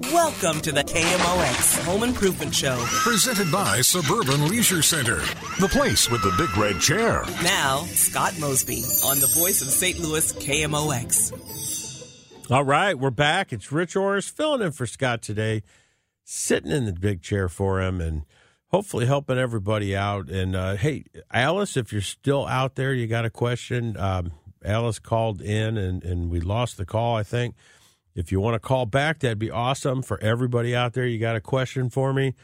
Welcome to the KMOX Home Improvement Show. Presented by Suburban Leisure Center, the place with the big red chair. Now, Scott Mosby on the voice of St. Louis KMOX. All right, we're back. It's Rich Oris filling in for Scott today, sitting in the big chair for him and hopefully helping everybody out. And uh, hey, Alice, if you're still out there, you got a question. Um, Alice called in and, and we lost the call, I think. If you want to call back, that'd be awesome. For everybody out there, you got a question for me,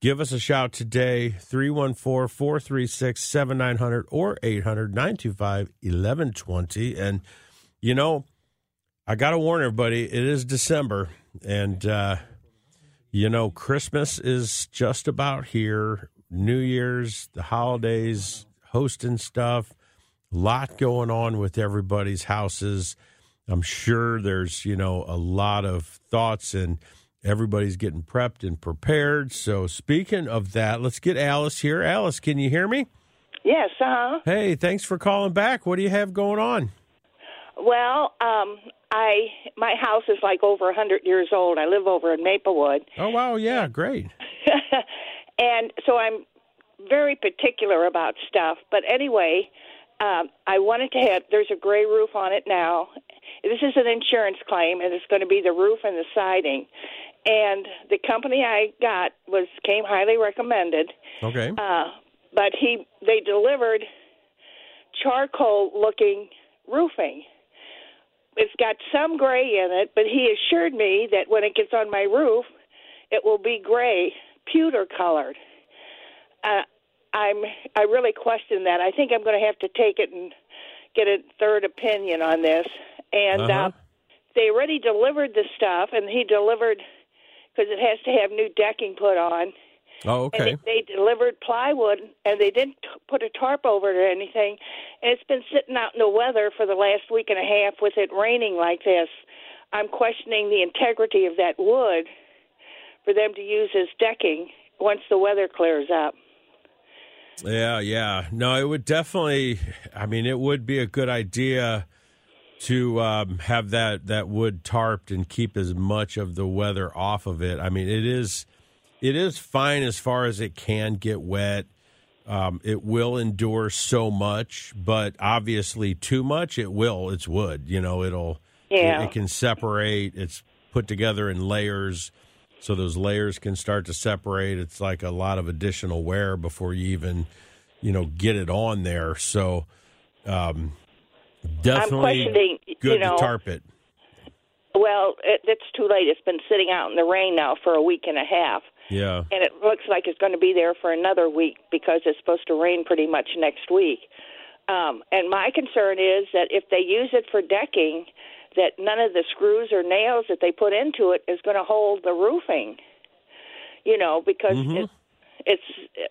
give us a shout today 314 436 7900 or 800 925 1120. And, you know, I got to warn everybody, it is December. And, uh, you know, Christmas is just about here, New Year's, the holidays, hosting stuff, a lot going on with everybody's houses. I'm sure there's, you know, a lot of thoughts and everybody's getting prepped and prepared. So, speaking of that, let's get Alice here. Alice, can you hear me? Yes, uh huh. Hey, thanks for calling back. What do you have going on? Well, um, I my house is like over a hundred years old. I live over in Maplewood. Oh wow, yeah, great. and so I'm very particular about stuff. But anyway, um, I wanted to have. There's a gray roof on it now, this is an insurance claim, and it's going to be the roof and the siding. And the company I got was came highly recommended. Okay. Uh, but he they delivered charcoal looking roofing. It's got some gray in it, but he assured me that when it gets on my roof, it will be gray, pewter colored. Uh, I'm I really question that. I think I'm going to have to take it and get a third opinion on this and Uh-huh. uh, they already delivered the stuff, and he delivered because it has to have new decking put on. Oh, okay. they, they delivered plywood, and they didn't t- put a tarp over it or anything. And it's been sitting out in the weather for the last week and a half with it raining like this. I'm questioning the integrity of that wood for them to use as decking once the weather clears up. Yeah, yeah. No, it would definitely. I mean, it would be a good idea to um, have that that wood tarped and keep as much of the weather off of it. I mean, it is it is fine as far as it can get wet. Um, it will endure so much, but obviously too much, it will. It's wood, you know. It'll Yeah. it, it can separate. It's put together in layers, so those layers can start to separate. It's like a lot of additional wear before you even, you know, get it on there. So, um, definitely questioning, good you know- to tarp it. Well, it, it's too late. It's been sitting out in the rain now for a week and a half. Yeah. and it looks like it's going to be there for another week because it's supposed to rain pretty much next week. Um, and my concern is that if they use it for decking, that none of the screws or nails that they put into it is going to hold the roofing. You know, because Mhm. it, it's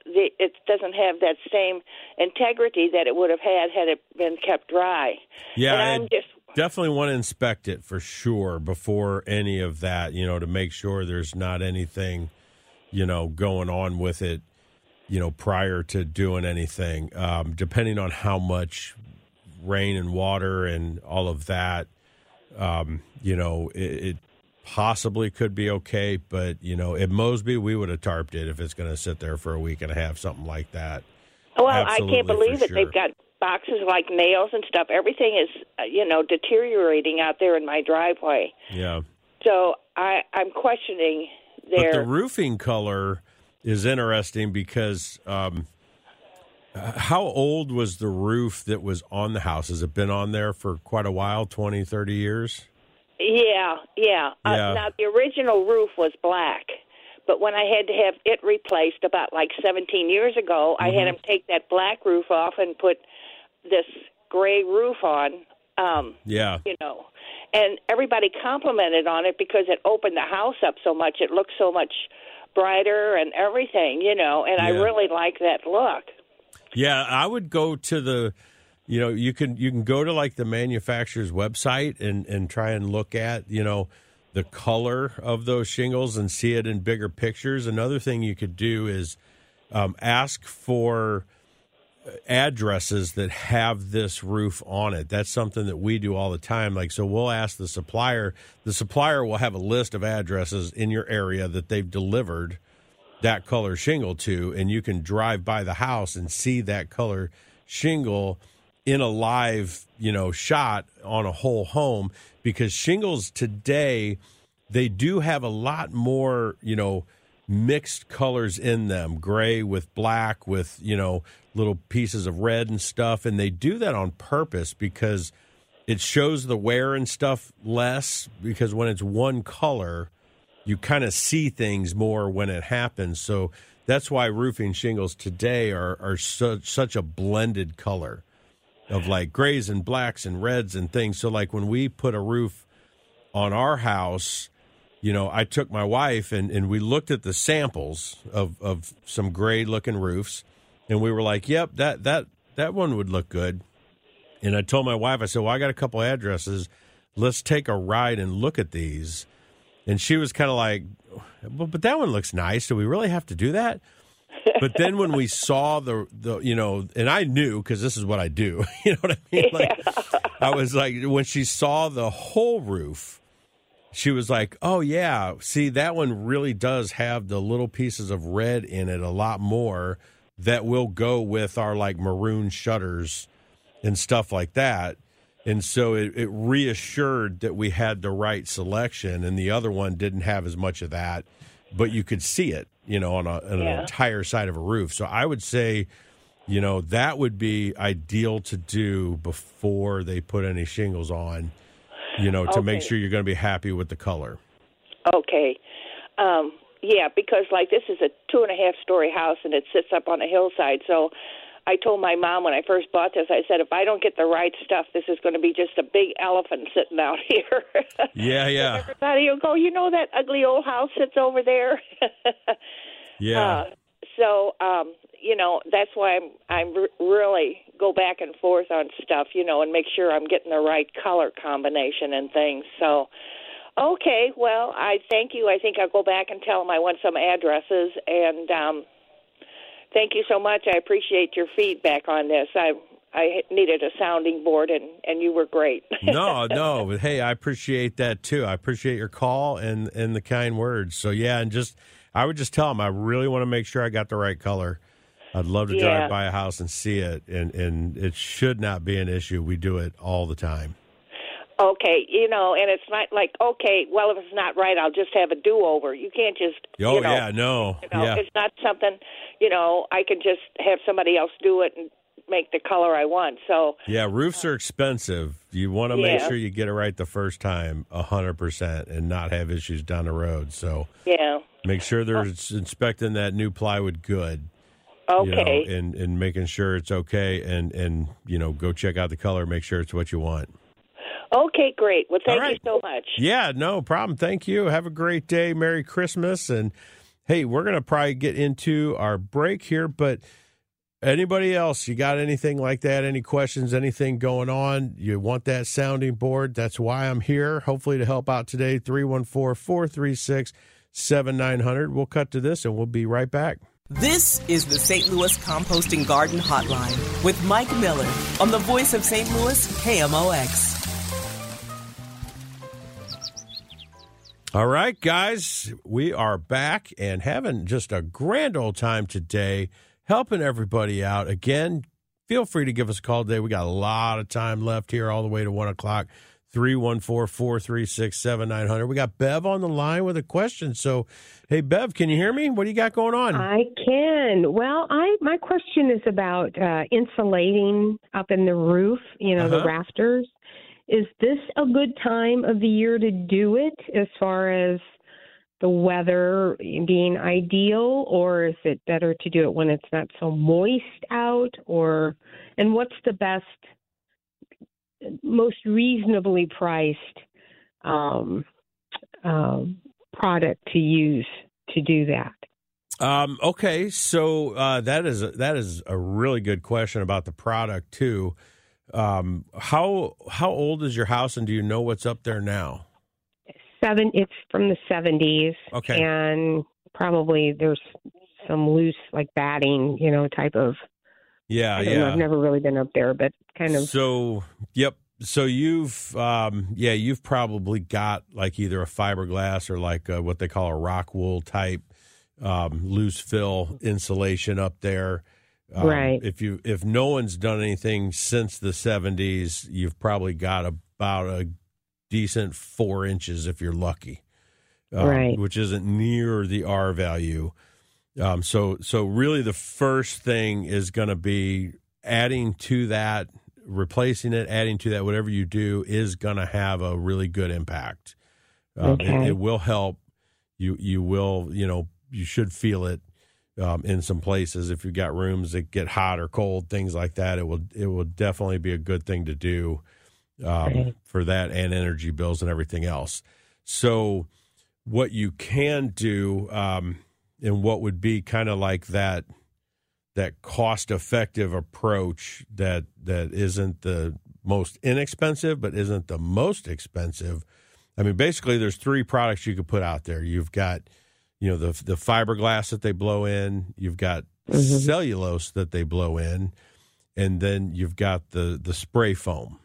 the, it doesn't have that same integrity that it would have had had it been kept dry. Yeah, I'm just definitely want to inspect it for sure before any of that, you know, to make sure there's not anything, you know, going on with it, you know, prior to doing anything. Um, depending on how much rain and water and all of that, um, you know, it, it possibly could be okay. But, you know, at Mosby, we would have tarped it if it's going to sit there for a week and a half, something like that. Well, I can't believe it. They've got boxes like nails and stuff. Everything is, uh, you know, deteriorating out there in my driveway. Yeah. So I, I'm questioning But the roofing color is interesting because um, uh, how old was the roof that was on the house? Has it been on there for quite a while 20, 30 years? Yeah, yeah. Yeah. Uh, now the original roof was black, but when I had to have it replaced about like 17 years ago, I Mm-hmm. had them take that black roof off and put this gray roof on. Um, Yeah. you know, and everybody complimented on it because it opened the house up so much. It looked so much brighter and everything, you know, and I really like that look. Yeah, I would go to the you know, you can you can go to like the manufacturer's website and and try and look at, you know, the color of those shingles and see it in bigger pictures. Another thing you could do is um, ask for addresses that have this roof on it. That's something that we do all the time. Like, so we'll ask the supplier, the supplier will have a list of addresses in your area that they've delivered that color shingle to, and you can drive by the house and see that color shingle in a live, you know, shot on a whole home because shingles today they do have a lot more, you know, mixed colors in them, gray with black with, you know, little pieces of red and stuff. And they do that on purpose because it shows the wear and stuff less because when it's one color, you kind of see things more when it happens. So that's why roofing shingles today are are such such a blended color of like grays and blacks and reds and things. So like when we put a roof on our house, you know, I took my wife and, and we looked at the samples of, of some gray looking roofs and we were like, Yep, that that that one would look good. And I told my wife, I said, Well, I got a couple addresses. Let's take a ride and look at these. And she was kind of like, well, but that one looks nice. Do we really have to do that? But then when we saw the the you know, and I knew because this is what I do. You know what I mean? Like, I was like, when she saw the whole roof, she was like, "Oh yeah, see that one really does have the little pieces of red in it a lot more that will go with our like maroon shutters and stuff like that." And so it, it reassured that we had the right selection, and the other one didn't have as much of that, but you could see it, you know, on, a, on Yeah. an entire side of a roof. So I would say, you know, that would be ideal to do before they put any shingles on, you know, to make sure you're going to be happy with the color. Okay. Um, yeah, because like this is a two and a half story house and it sits up on a hillside. So I told my mom when I first bought this, I said, if I don't get the right stuff, this is going to be just a big elephant sitting out here. Yeah, yeah, Everybody will go, you know that ugly old house that's over there. yeah. Uh, so, um, you know, that's why I'm I'm re- really go back and forth on stuff, you know, and make sure I'm getting the right color combination and things. So, okay, well, I thank you. I think I'll go back and tell them I want some addresses and um thank you so much. I appreciate your feedback on this. I I needed a sounding board and and you were great. no, no. But hey, I appreciate that too. I appreciate your call and and the kind words. So yeah, and just I would just tell them I really want to make sure I got the right color. I'd love to Yeah. drive by a house and see it, and and it should not be an issue. We do it all the time. Okay, you know, and it's not like okay, well, if it's not right, I'll just have a do-over. You can't just, Oh you know, yeah, no, you know, yeah, it's not something, you know, I can just have somebody else do it and make the color I want. So, yeah. Roofs are expensive. You want to make Yeah. sure you get it right the first time, a hundred percent, and not have issues down the road. So yeah, make sure they're inspecting that new plywood good. you know, okay, and and making sure it's okay, and and you know, go check out the color, make sure it's what you want. okay, great. Well, thank right. you so much. Yeah, no problem. Thank you. Have a great day. Merry Christmas. And hey, we're gonna probably get into our break here, but anybody else, you got anything like that? Any questions? Anything going on? You want that sounding board? That's why I'm here. Hopefully to help out today. 314-436-7900. We'll cut to this and we'll be right back. This is the St. Louis Composting Garden Hotline with Mike Miller on the voice of St. Louis, KMOX. All right, guys, we are back and having just a grand old time today, helping everybody out. Again, feel free to give us a call today. We got a lot of time left here, all the way to one o'clock. 314 436 7900. We got Bev on the line with a question. So, hey, Bev, can you hear me? What do you got going on? I can. Well, I my question is about uh, insulating up in the roof. You know, Uh-huh. the rafters. Is this a good time of the year to do it, as far as the weather being ideal, or is it better to do it when it's not so moist out? Or and what's the best, most reasonably priced um, um, product to use to do that? Um, okay, so uh, that is that is a really good question about the product too. Um, how how old is your house, and do you know what's up there now? Seven. It's from the seventies. Okay. And probably there's some loose like batting, you know, type of Yeah, yeah. Know, I've never really been up there, but kind of. So, yep. So you've, um, yeah, you've probably got like either a fiberglass or like uh what they call a rock wool type um, loose fill insulation up there. Um, Right. If you if no one's done anything since the seventies, you've probably got about a decent four inches if you're lucky, um, Right. Which isn't near the R value. Um, so so really, the first thing is going to be adding to that, replacing it, adding to that. Whatever you do is going to have a really good impact. Um, it- Okay. it, will help. You you will you know you should feel it um, in some places if you've got rooms that get hot or cold, things like that. It will it will definitely be a good thing to do um, for that and energy bills and everything else. So what you can do um, and what would be kind of like that that cost effective approach that that isn't the most inexpensive but isn't the most expensive i mean basically there's three products you could put out there you've got you know the the fiberglass that they blow in you've got cellulose that they blow in and then you've got the the spray foam.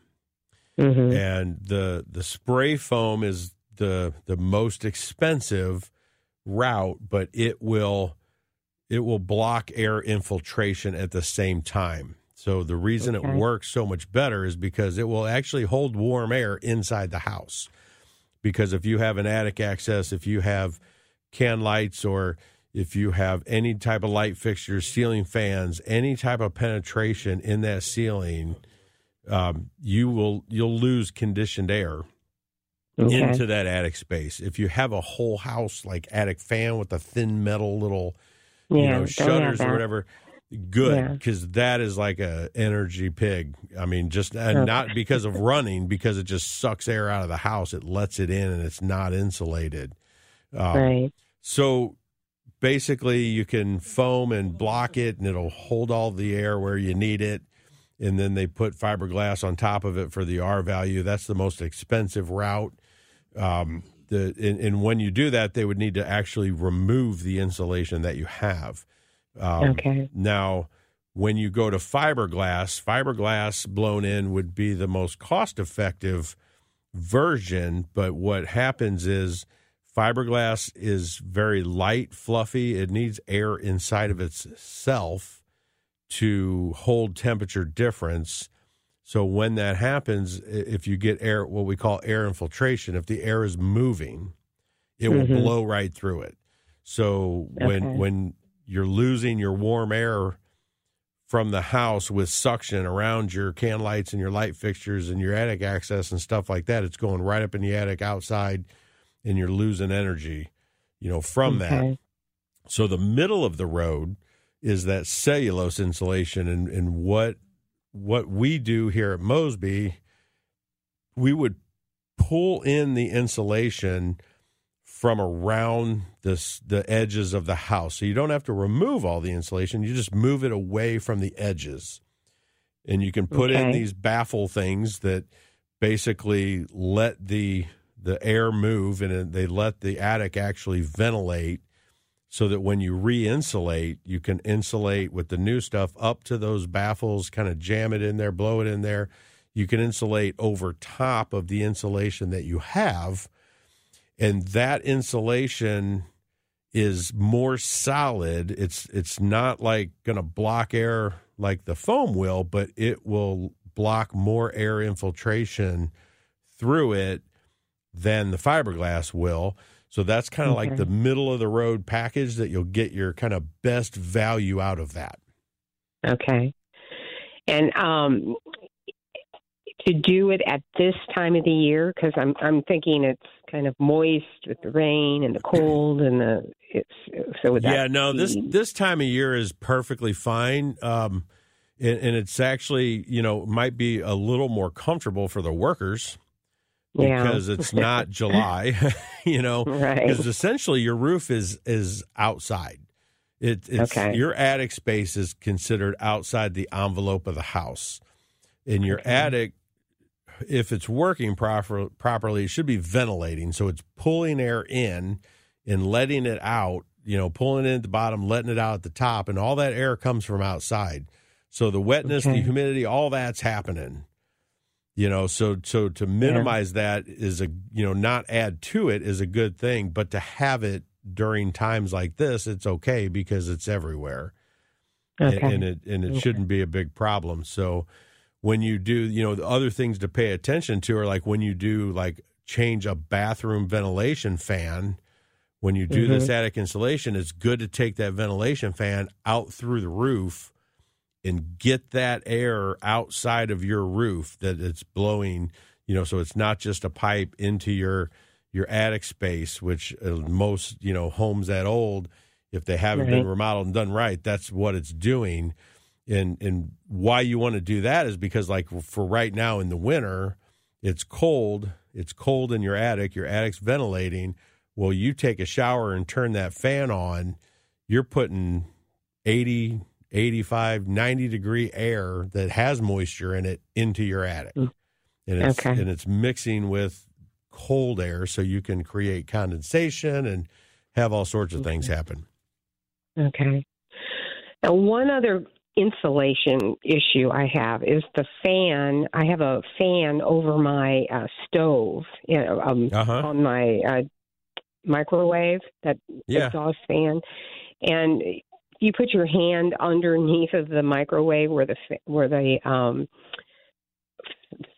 Hmm and the the spray foam is the the most expensive route but it will it will block air infiltration at the same time. So the reason Okay. it works so much better is because it will actually hold warm air inside the house. Because if you have an attic access if you have can lights or if you have any type of light fixtures ceiling fans any type of penetration in that ceiling um, you will you'll lose conditioned air Okay. into that attic space. If you have a whole house like attic fan with a thin metal little yeah, you know shutters or whatever, good Yeah. because that is like a energy pig. I mean, just and Okay. not because of running, because it just sucks air out of the house. It lets it in and it's not insulated. Um, Right. So basically, you can foam and block it, and it'll hold all the air where you need it. And then they put fiberglass on top of it for the R value. That's the most expensive route. Um, the and, and when you do that, they would need to actually remove the insulation that you have. Um, Okay. Now, when you go to fiberglass, fiberglass blown in would be the most cost effective version. But what happens is fiberglass is very light, fluffy. It needs air inside of itself to hold temperature difference. So when that happens, if you get air, what we call air infiltration, if the air is moving, it will Mhm. blow right through it. So when when you're losing your warm air from the house with suction around your can lights and your light fixtures and your attic access and stuff like that, it's going right up in the attic outside, and you're losing energy, you know, from that. So the middle of the road is that cellulose insulation, and and what what we do here at Mosby, we would pull in the insulation from around this the edges of the house. So you don't have to remove all the insulation; you just move it away from the edges, and you can put in these baffle things that basically let the the air move and they let the attic actually ventilate so that when you re-insulate you can insulate with the new stuff up to those baffles kind of jam it in there blow it in there. You can insulate over top of the insulation that you have and that insulation is more solid. It's it's not like going to block air like the foam will but it will block more air infiltration through it than the fiberglass will. So that's kind of like the middle of the road package that you'll get your kind of best value out of that. Okay. And um, to do it at this time of the year, because I'm I'm thinking it's kind of moist with the rain and the cold and the it's so yeah no this this time of year is perfectly fine um and, and it's actually you know might be a little more comfortable for the workers yeah because it's not july you know right because essentially your roof is is outside it, it's Okay. your attic space is considered outside the envelope of the house and your Okay. attic if it's working proper, properly it should be ventilating so it's pulling air in and letting it out you know pulling it at the bottom letting it out at the top and all that air comes from outside So the wetness, Okay. the humidity, all that's happening. You know, so so to minimize that is a you know not add to it is a good thing, but to have it during times like this, it's okay because it's everywhere Okay. and, and it and it Okay. shouldn't be a big problem. So when you do, you know, the other things to pay attention to are like when you do like change a bathroom ventilation fan. When you do this mm-hmm. attic insulation, it's good to take that ventilation fan out through the roof and get that air outside of your roof that it's blowing. You know, so it's not just a pipe into your your attic space, which uh, most you know homes that old, if they haven't been remodeled and done right, that's what it's doing. And and why you want to do that is because like for right now in the winter, it's cold. It's cold in your attic. Your attic's ventilating. Well, you take a shower and turn that fan on, you're putting 80, 85, 90 degree air that has moisture in it into your attic. Mm. And it's Okay. and it's mixing with cold air so you can create condensation and have all sorts of things happen. Okay. Now, one other insulation issue I have is the fan. I have a fan over my uh, stove you know, um, Uh-huh. on my uh, microwave, that Yeah. exhaust fan, and you put your hand underneath of the microwave where the where the um,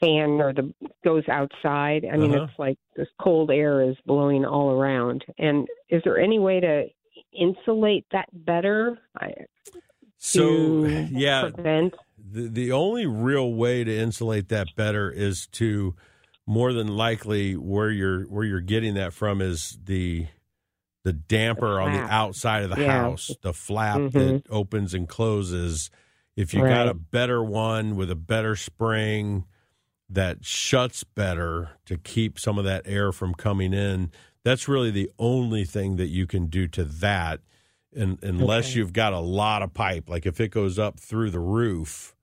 fan or the goes outside. I mean, Uh-huh. it's like this cold air is blowing all around. And is there any way to insulate that better? I, So yeah, prevent. the the only real way to insulate that better is to more than likely where you're where you're getting that from is the the damper on the outside of the Yeah. house, the flap Mhm. that opens and closes. If you got a better one with a better spring that shuts better to keep some of that air from coming in, that's really the only thing that you can do to that. And unless Okay. you've got a lot of pipe, like if it goes up through the roof,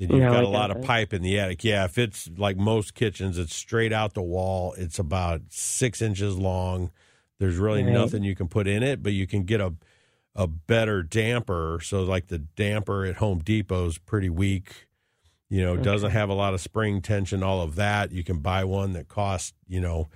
and you've No, got a lot of pipe in the attic. Yeah, if it's like most kitchens, it's straight out the wall. It's about six inches long. There's really Right. nothing you can put in it, but you can get a a better damper. So like the damper at Home Depot is pretty weak. You know, doesn't have a lot of spring tension, all of that. You can buy one that costs, you know,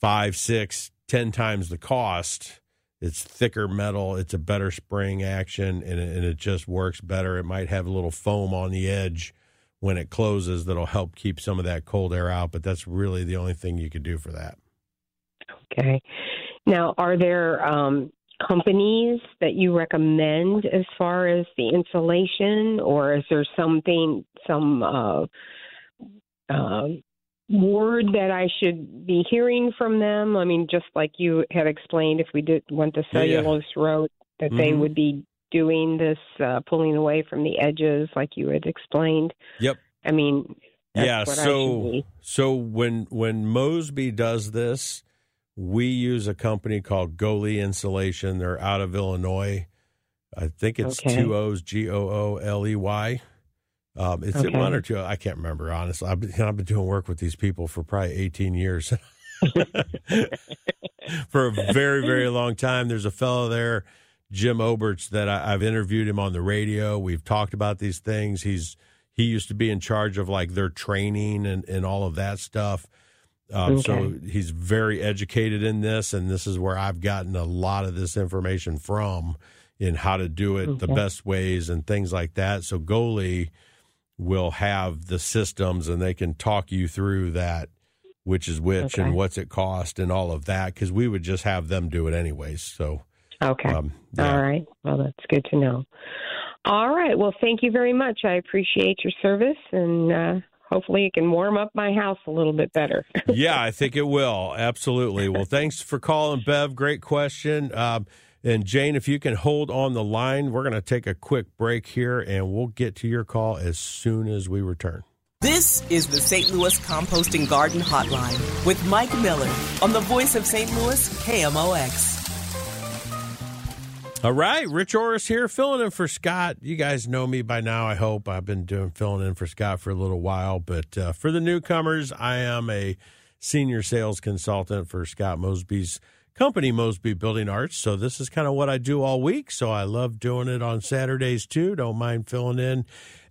five, six, ten times the cost. It's thicker metal. It's a better spring action, and it, and it just works better. It might have a little foam on the edge when it closes that'll help keep some of that cold air out. But that's really the only thing you could do for that. Okay. Now, are there um, companies that you recommend as far as the insulation, or is there something, some uh, uh, word that I should be hearing from them? I mean, just like you had explained, if we did want the Yeah, yeah. cellulose road, that they Mhm. would be doing this uh, pulling away from the edges, like you had explained. Yep. I mean, that's yeah. So so when when Mosby does this, we use a company called Gooley Insulation. They're out of Illinois. I think it's Okay. two O's G O O L E Y. Um, it's Okay. one or two. I can't remember honestly. I've been, I've been doing work with these people for probably eighteen years. for a very very long time. There's a fellow there, Jim Oberts, that I, I've interviewed him on the radio. We've talked about these things. He's he used to be in charge of like their training and and all of that stuff. Um, So he's very educated in this, and this is where I've gotten a lot of this information from in how to do it the best ways and things like that. So Gooley will have the systems, and they can talk you through that, which is which Okay. and what's it cost and all of that, because we would just have them do it anyways. So, Okay. um, yeah. All right. Well, that's good to know. All right. Well, thank you very much. I appreciate your service, and uh, hopefully, it can warm up my house a little bit better. yeah, I think it will. Absolutely. Well, thanks for calling, Bev. Great question. Um, and Jane, if you can hold on the line, we're going to take a quick break here and we'll get to your call as soon as we return. This is the St. Louis Composting Garden Hotline with Mike Miller on the voice of St. Louis, KMOX. All right, Rich Oris here, filling in for Scott. You guys know me by now, I hope. I've been doing filling in for Scott for a little while, but uh, for the newcomers, I am a senior sales consultant for Scott Mosby's company, Mosby Building Arts. So this is kind of what I do all week. So I love doing it on Saturdays too. Don't mind filling in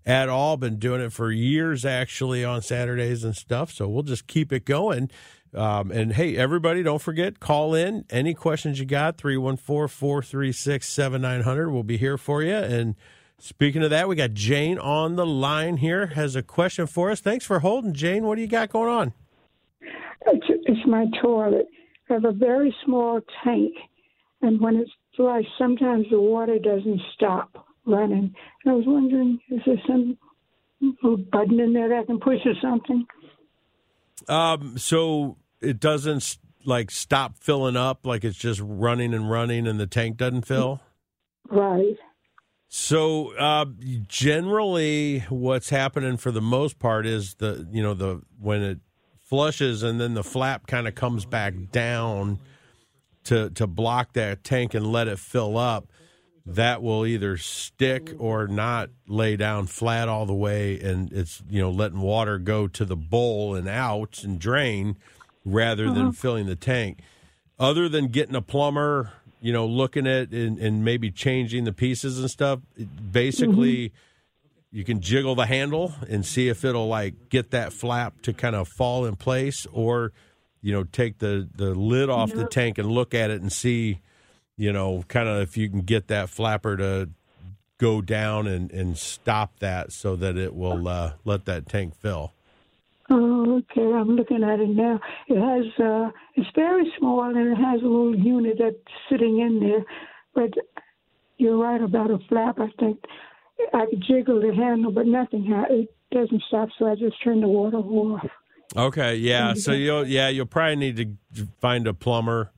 at all. Been doing it for years actually on Saturdays and stuff. So we'll just keep it going. Um, and hey, everybody, don't forget, call in. Any questions you got, 314 436 7900. We'll be here for you. And speaking of that, we got Jane on the line here, has a question for us. Thanks for holding, Jane. What do you got going on? It's, it's my toilet. I have a very small tank, and when it's dry, sometimes the water doesn't stop running. And I was wondering, is there some little button in there that I can push or something? Um, so it doesn't like stop filling up, like it's just running and running, and the tank doesn't fill. Right. So uh, generally, what's happening for the most part is the you know the when it flushes and then the flap kind of comes back down to to block that tank and let it fill up. That will either stick or not lay down flat all the way, and it's you know letting water go to the bowl and out and drain rather than filling the tank. Other than getting a plumber, you know, looking at and, and maybe changing the pieces and stuff, basically you can jiggle the handle and see if it'll like get that flap to kind of fall in place or you know take the the lid off the tank and look at it and see you know kind of if you can get that flapper to go down and and stop that so that it will uh, let that tank fill Oh, okay. I'm looking at it now. It has uh it's very small and it has a little unit that's sitting in there. But you're right about a flap. I think I could jiggle the handle, but nothing. Ha- it doesn't stop, so I just turn the water off. Okay, yeah. So you'll yeah you'll probably need to find a plumber,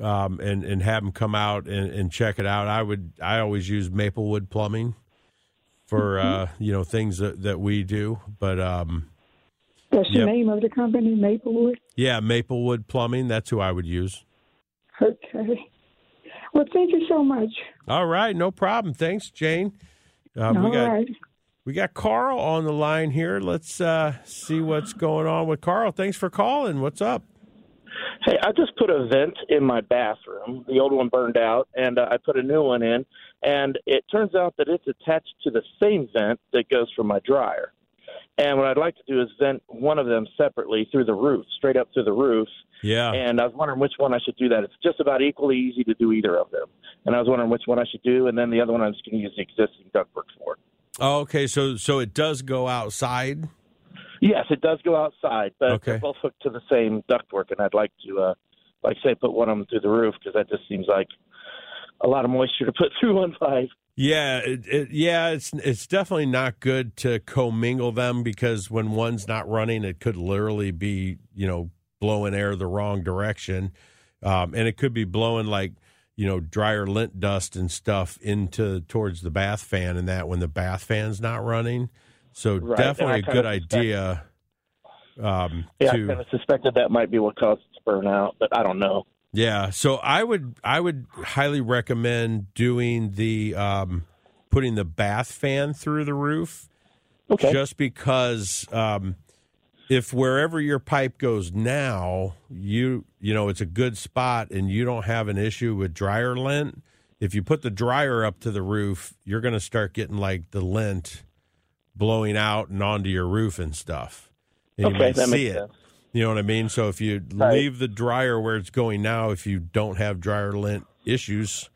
um, and and have them come out and, and check it out. I would I always use Maplewood Plumbing for uh, you know things that, that we do, but um, That's Yep. the name of the company, Maplewood. yeah, Maplewood Plumbing. That's who I would use. Okay. Well, thank you so much. All right, no problem. Thanks, Jane. Uh, we got right. we got Carl on the line here. Let's uh, see what's going on with Carl. Thanks for calling. What's up? Hey, I just put a vent in my bathroom. The old one burned out, and uh, I put a new one in. And it turns out that it's attached to the same vent that goes from my dryer. And what I'd like to do is vent one of them separately through the roof, straight up through the roof. Yeah. And I was wondering which one I should do that. It's just about equally easy to do either of them. And I was wondering which one I should do, and then the other one I'm just going to use the existing ductwork for. Oh, okay. So so it does go outside. Yes, it does go outside, but Okay. they're both hooked to the same ductwork, and I'd like to, uh, like say, put one of them through the roof because that just seems like a lot of moisture to put through one pipe. Yeah, it, it, yeah, it's it's definitely not good to commingle them because when one's not running, it could literally be you know blowing air the wrong direction, um, and it could be blowing like you know dryer lint dust and stuff into towards the bath fan, and that when the bath fan's not running. So Right, definitely a good suspect- idea. Um, Yeah, I kind of suspected that might be what caused it to burn out, but I don't know. Yeah, so I would I would highly recommend doing the um, putting the bath fan through the roof, Okay. just because um, if wherever your pipe goes now, you you know it's a good spot and you don't have an issue with dryer lint. If you put the dryer up to the roof, you're going to start getting like the lint blowing out and onto your roof and stuff, and you Okay, might that see makes it. sense. You know what I mean? So if you Right. leave the dryer where it's going now, if you don't have dryer lint issues,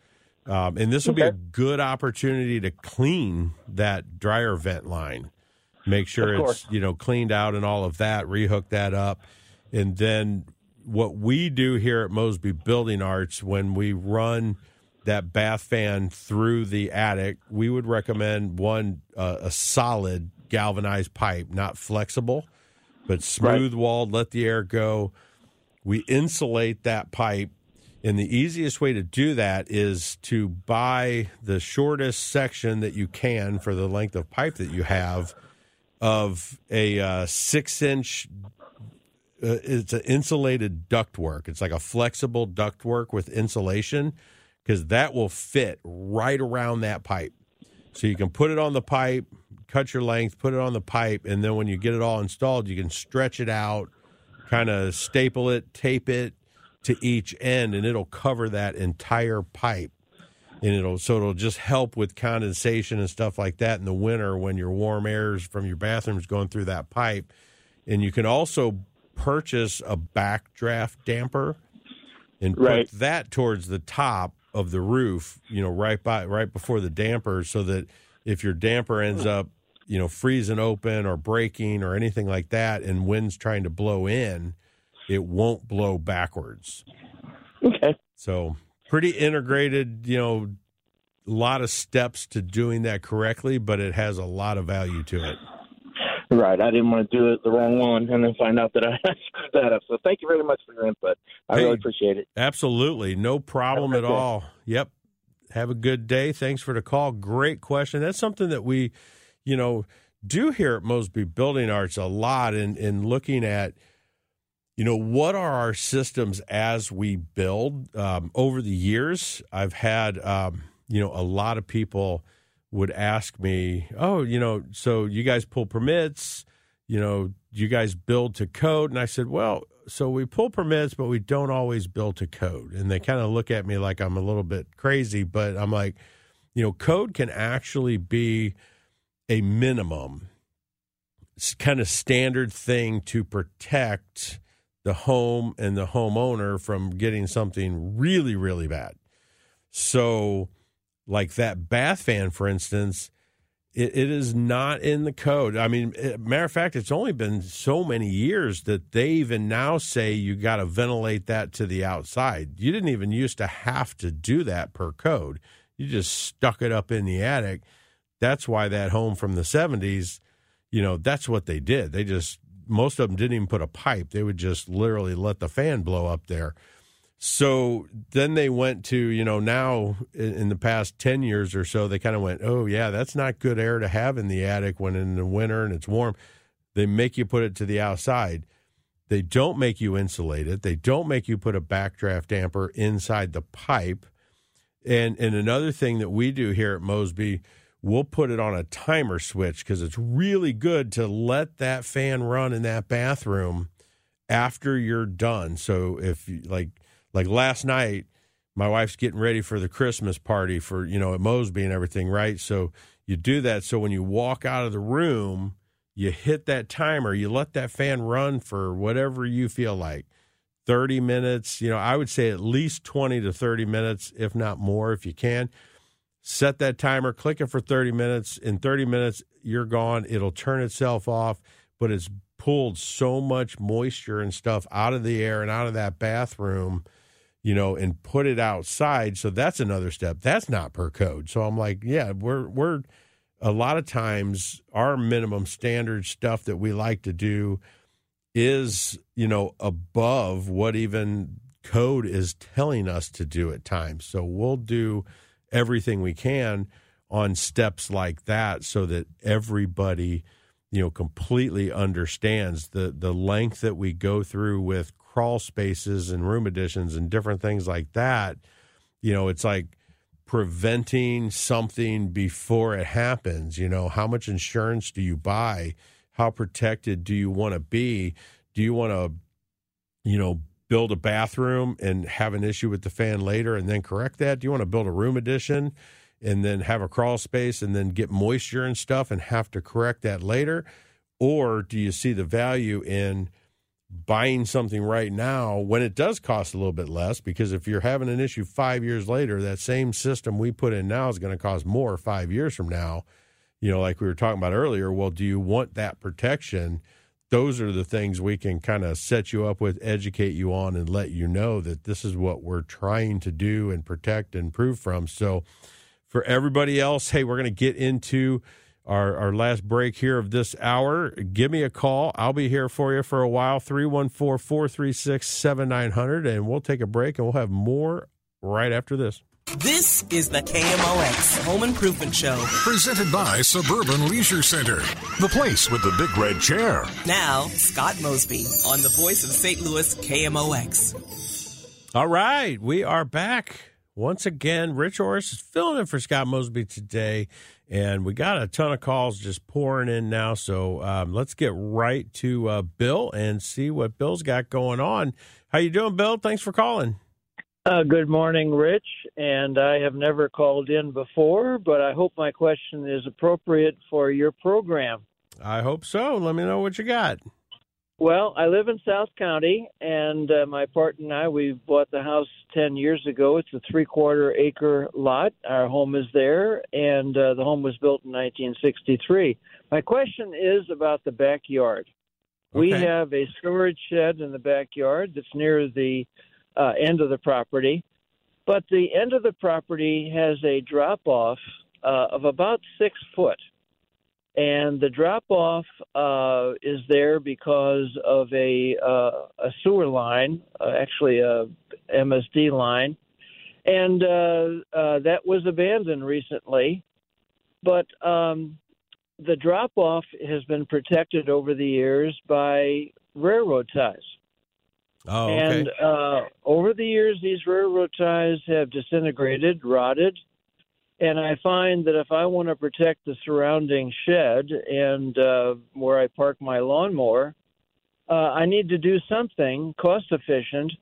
um, and this will be a good opportunity to clean that dryer vent line. Make sure it's you know cleaned out and all of that. Rehook that up, and then what we do here at Mosby Building Arts when we run that bath fan through the attic, we would recommend one uh, a solid galvanized pipe, not flexible but smooth walled, let the air go. We insulate that pipe. And the easiest way to do that is to buy the shortest section that you can for the length of pipe that you have of a uh, six inch. Uh, it's an insulated ductwork. It's like a flexible ductwork with insulation because that will fit right around that pipe. So you can put it on the pipe, cut your length, put it on the pipe, and then when you get it all installed, you can stretch it out, kind of staple it, tape it to each end, and it'll cover that entire pipe. And it'll so it'll just help with condensation and stuff like that in the winter when your warm airs from your bathrooms going through that pipe. And you can also purchase a backdraft damper and Right. put that towards the top of the roof, you know, right by right before the damper so that if your damper ends up, you know, freezing open or breaking or anything like that and wind's trying to blow in, it won't blow backwards. Okay. So, pretty integrated, you know, a lot of steps to doing that correctly, but it has a lot of value to it. Right. I didn't want to do it the wrong one and then find out that I screwed that up. So thank you very much for your input. I Hey. really appreciate it. Absolutely. No problem at all. Yep. Have a good day. Thanks for the call. Great question. That's something that we, you know, do here at Mosby Building Arts a lot in, in looking at, you know, what are our systems as we build? Um, over the years, I've had, um, you know, a lot of people would ask me, oh, you know, so you guys pull permits, you know, you guys build to code? And I said, well, so we pull permits, but we don't always build to code. And they kind of look at me like I'm a little bit crazy, but I'm like, you know, code can actually be a minimum kind of standard thing to protect the home and the homeowner from getting something really, really bad. So, like that bath fan, for instance, it, it is not in the code. I mean, eh, matter of fact, it's only been so many years that they even now say you got to ventilate that to the outside. You didn't even used to have to do that per code. You just stuck it up in the attic. That's why that home from the 70s, you know, that's what they did. They just, most of them didn't even put a pipe. They would just literally let the fan blow up there. So then they went to, you know, now in, the past 10 years or so, they kind of went, oh, yeah, that's not good air to have in the attic when in the winter and it's warm. They make you put it to the outside. They don't make you insulate it. They don't make you put a backdraft damper inside the pipe. And and another thing that we do here at Mosby, we'll put it on a timer switch because it's really good to let that fan run in that bathroom after you're done. So if you, like like last night, my wife's getting ready for the Christmas party for you know at Mosby and everything, right? So you do that. So when you walk out of the room, you hit that timer. You let that fan run for whatever you feel like. 30 minutes, you know, I would say at least 20 to 30 minutes, if not more, if you can. Set that timer, click it for 30 minutes. In 30 minutes, you're gone. It'll turn itself off, but it's pulled so much moisture and stuff out of the air and out of that bathroom, you know, and put it outside. So that's another step. That's not per code. So I'm like, yeah, we're, we're, a lot of times our minimum standard stuff that we like to do is you know above what even code is telling us to do at times so we'll do everything we can on steps like that so that everybody you know completely understands the the length that we go through with crawl spaces and room additions and different things like that. You know it's like preventing something before it happens. You know how much insurance do you buy? How protected do you want to be? Do you want to you know build a bathroom and have an issue with the fan later and then correct that? Do you want to build a room addition and then have a crawl space and then get moisture and stuff and have to correct that later? Or do you see the value in buying something right now when it does cost a little bit less? Because if you're having an issue 5 years later that same system we put in now is going to cost more 5 years from now. You know like we were talking about earlier well do you want that protection those are the things we can kind of set you up with educate you on and let you know that this is what we're trying to do and protect and prove from so for everybody else hey we're going to get into our, our last break here of this hour. Give me a call. I'll be here for you for a while. 314 436 7900. And we'll take a break and we'll have more right after this. This is the KMOX Home Improvement Show. Presented by Suburban Leisure Center, the place with the big red chair. Now, Scott Mosby on the voice of St. Louis KMOX. All right. We are back once again, Rich Oris is filling in for Scott Mosby today, and we got a ton of calls just pouring in now. So um, let's get right to uh, Bill and see what Bill's got going on. How you doing, Bill? Thanks for calling. Uh, good morning, Rich. And I have never called in before, but I hope my question is appropriate for your program. I hope so. Let me know what you got. Well, I live in South County, and uh, my partner and I we bought the house ten years ago. It's a three-quarter acre lot. Our home is there, and uh, the home was built in 1963. My question is about the backyard. We have a storage shed in the backyard that's near the uh, end of the property, but the end of the property has a drop-off uh, of about six foot and the drop off uh, is there because of a uh, a sewer line, uh, actually a MSD line, and uh, that was abandoned recently. But um, the drop off has been protected over the years by railroad ties. Oh, okay. And uh, over the years, these railroad ties have disintegrated, rotted, and I find that if I want to protect the surrounding shed and uh, where I park my lawnmower, uh, I need to do something cost efficient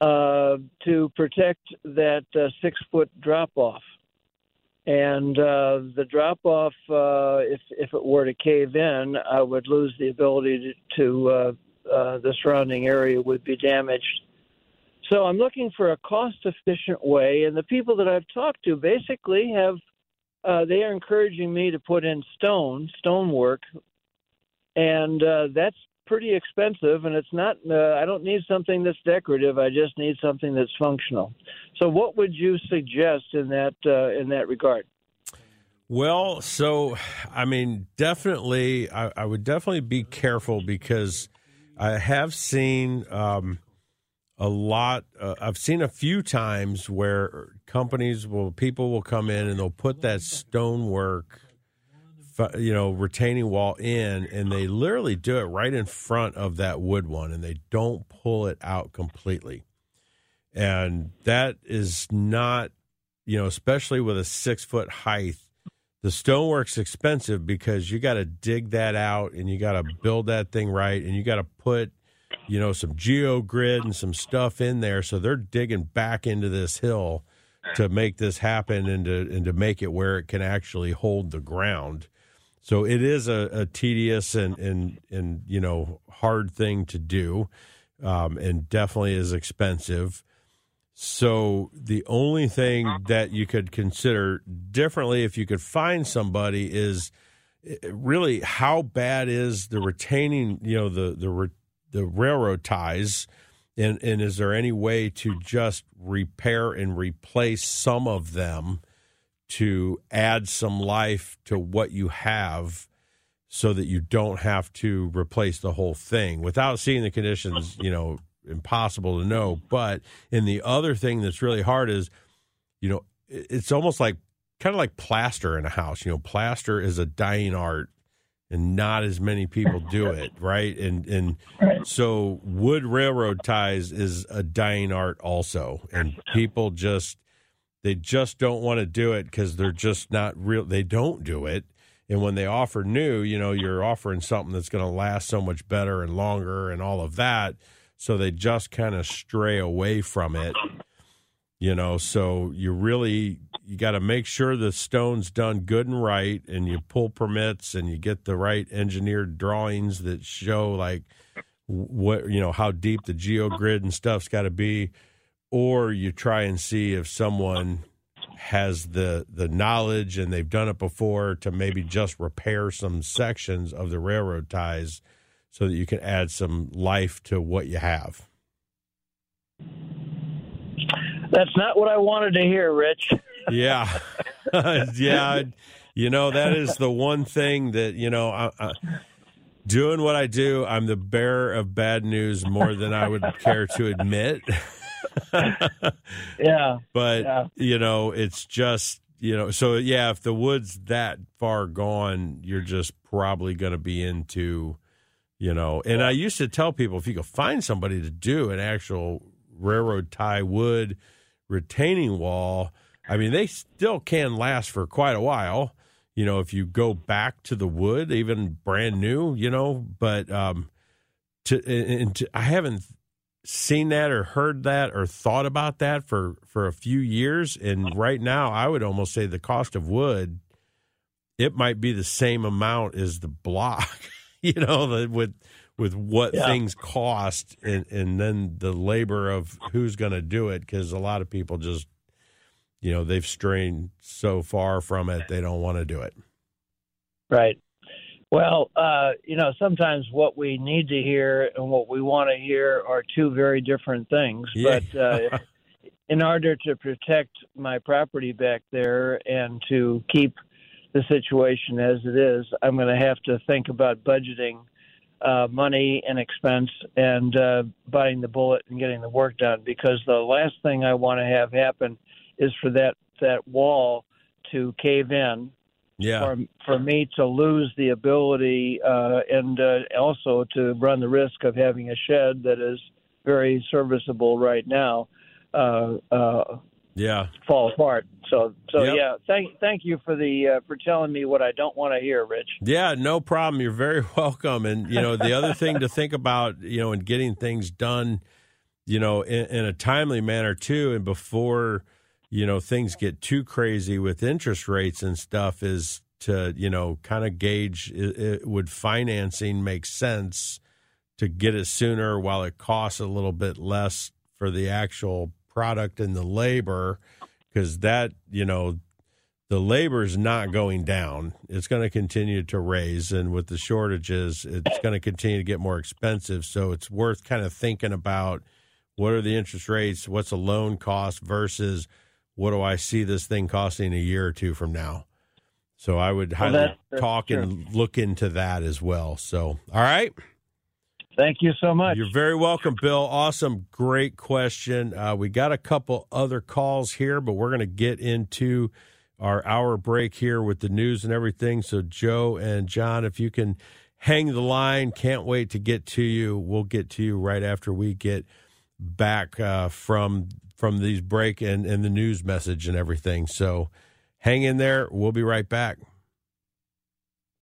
uh, to protect that uh, six foot drop off. And uh, the drop off, uh, if if it were to cave in, I would lose the ability to, to uh, uh, the surrounding area would be damaged. So I'm looking for a cost efficient way, and the people that I've talked to basically have uh, they are encouraging me to put in stone, stonework, and uh, that's pretty expensive. And it's not. Uh, I don't need something that's decorative. I just need something that's functional. So, what would you suggest in that uh, in that regard? Well, so I mean, definitely, I, I would definitely be careful because I have seen um, a lot. Uh, I've seen a few times where companies will, people will come in and they'll put that stonework, you know, retaining wall in, and they literally do it right in front of that wood one, and they don't pull it out completely, and that is not, you know, especially with a six foot height the stonework's expensive because you got to dig that out and you got to build that thing right and you got to put you know some geogrid and some stuff in there. So they're digging back into this hill to make this happen and to and to make it where it can actually hold the ground. So it is a, a tedious and and and you know hard thing to do um, and definitely is expensive so the only thing that you could consider differently if you could find somebody is eh, really how bad is the retaining, you know, the the the railroad ties? And and is there any way to just repair and replace some of them to add some life to what you have so that you don't have to replace the whole thing without seeing the conditions, you know, impossible to know. But and the other thing that's really hard is, you know, it's almost like kind of like plaster in a house. You know, plaster is a dying art, and not as many people do it, right? And and so wood railroad ties is a dying art also, and people just they just don't want to do it because they're just not real. They don't do it. And when they offer new, you know, you're offering something that's going to last so much better and longer and all of that so they just kind of stray away from it you know? So you really you got to make sure the stone's done good and right and you pull permits and you get the right engineered drawings that show like what you know how deep the geogrid and stuff's got to be. Or you try and see if someone has the the knowledge and they've done it before to maybe just repair some sections of the railroad ties so that you can add some life to what you have. That's not what I wanted to hear, Rich. Yeah. yeah. You know, that is the one thing that, you know, I, I, doing what I do, I'm the bearer of bad news more than I would care to admit. Yeah. but, Yeah. you know, it's just, you know, so yeah, if the wood's that far gone, you're just probably going to be into, you know, and I used to tell people if you could find somebody to do an actual railroad tie wood retaining wall, I mean, they still can last for quite a while. You know, if you go back to the wood, even brand new, you know, but um, to, and to, I haven't seen that or heard that or thought about that for for a few years and right now I would almost say the cost of wood it might be the same amount as the block you know the, with with what yeah. things cost and and then the labor of who's going to do it cuz a lot of people just you know they've strained so far from it they don't want to do it right well, uh, you know, sometimes what we need to hear and what we want to hear are two very different things. Yeah. But uh, in order to protect my property back there and to keep the situation as it is, I'm going to have to think about budgeting uh, money and expense and uh, biting the bullet and getting the work done. Because the last thing I want to have happen is for that that wall to cave in yeah. for for me to lose the ability uh, and uh, also to run the risk of having a shed that is very serviceable right now. Uh, uh, yeah, fall apart. So, so yep. yeah. Thank, thank you for the uh, for telling me what I don't want to hear, Rich. Yeah, no problem. You're very welcome. And you know, the other thing to think about, you know, in getting things done, you know, in, in a timely manner too, and before you know things get too crazy with interest rates and stuff is to you know kind of gauge it, it, would financing make sense to get it sooner while it costs a little bit less for the actual product and the labor because that you know the labor is not going down it's going to continue to raise and with the shortages it's going to continue to get more expensive so it's worth kind of thinking about what are the interest rates what's a loan cost versus what do I see this thing costing a year or two from now? So I would highly well, that's, talk true. and look into that as well. So, all right. Thank you so much. You're very welcome, Bill. Awesome. Great question. Uh, we got a couple other calls here, but we're going to get into our hour break here with the news and everything. So, Joe and John, if you can hang the line, can't wait to get to you. We'll get to you right after we get back uh, from from these break and, and the news message and everything. So hang in there. We'll be right back.